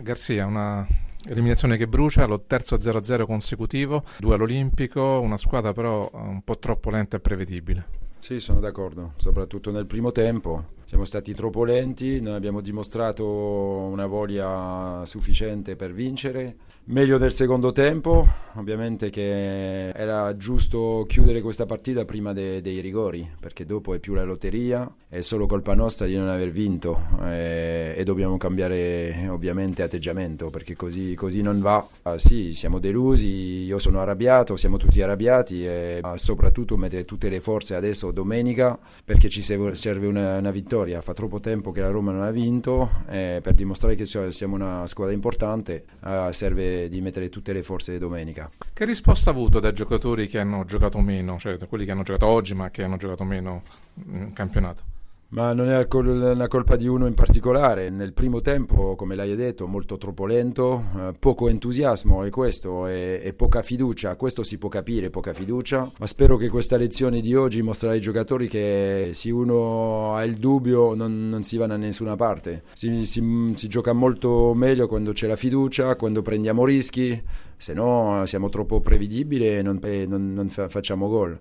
Garzia, una eliminazione che brucia, lo terzo 0-0 consecutivo, due all'Olimpico, una squadra però un po' troppo lenta e prevedibile. Sì, sono d'accordo, soprattutto nel primo tempo. Siamo stati troppo lenti, non abbiamo dimostrato una voglia sufficiente per vincere. Meglio del secondo tempo, ovviamente che era giusto chiudere questa partita prima de- dei rigori, perché dopo è più la lotteria, è solo colpa nostra di non aver vinto e, e dobbiamo cambiare ovviamente atteggiamento, perché così, così non va. Ah, sì, siamo delusi, io sono arrabbiato, siamo tutti arrabbiati e soprattutto mettere tutte le forze adesso domenica perché ci serve una, una vittoria vittoria. Fa troppo tempo che la Roma non ha vinto e per dimostrare che siamo una squadra importante uh, serve di mettere tutte le forze domenica. Che risposta ha avuto dai giocatori che hanno giocato meno, cioè da quelli che hanno giocato oggi ma che hanno giocato meno in campionato? Ma non è una colpa di uno in particolare. Nel primo tempo, come l'hai detto, molto troppo lento, eh, poco entusiasmo e questo è, è, poca fiducia. Questo si può capire, poca fiducia. Ma spero che questa lezione di oggi mostrerà ai giocatori che se uno ha il dubbio non, non si va da nessuna parte. Si, si, si gioca molto meglio quando c'è la fiducia, quando prendiamo rischi, se no siamo troppo prevedibili e non, non, non facciamo gol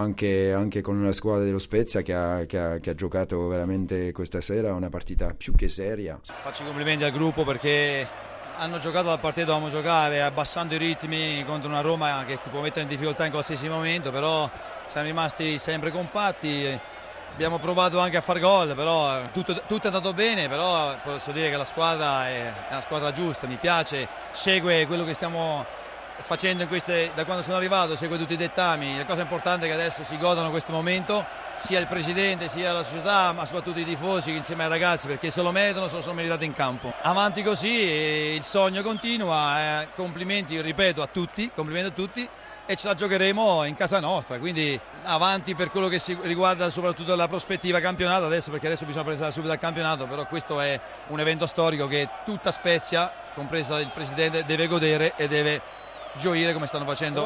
anche, anche, con una squadra dello Spezia che ha, che, ha, che ha, giocato veramente questa sera una partita più che seria. Faccio i complimenti al gruppo perché hanno giocato la partita che dovevamo giocare abbassando i ritmi contro una Roma che ti può mettere in difficoltà in qualsiasi momento, però siamo rimasti sempre compatti. Abbiamo provato anche a far gol, però tutto, tutto, è andato bene, però posso dire che la squadra è, è una squadra giusta, mi piace, segue quello che stiamo facendo queste, da quando sono arrivato, segue tutti i dettami, la cosa importante è che adesso si godano questo momento, sia il presidente sia la società, ma soprattutto i tifosi insieme ai ragazzi perché se lo meritano, se lo sono meritati in campo. Avanti così, il sogno continua, eh, complimenti, ripeto, a tutti, complimenti a tutti e ce la giocheremo in casa nostra, quindi avanti per quello che si riguarda soprattutto la prospettiva campionato adesso perché adesso bisogna pensare subito al campionato, però questo è un evento storico che tutta Spezia, compresa il presidente, deve godere e deve gioire come stanno facendo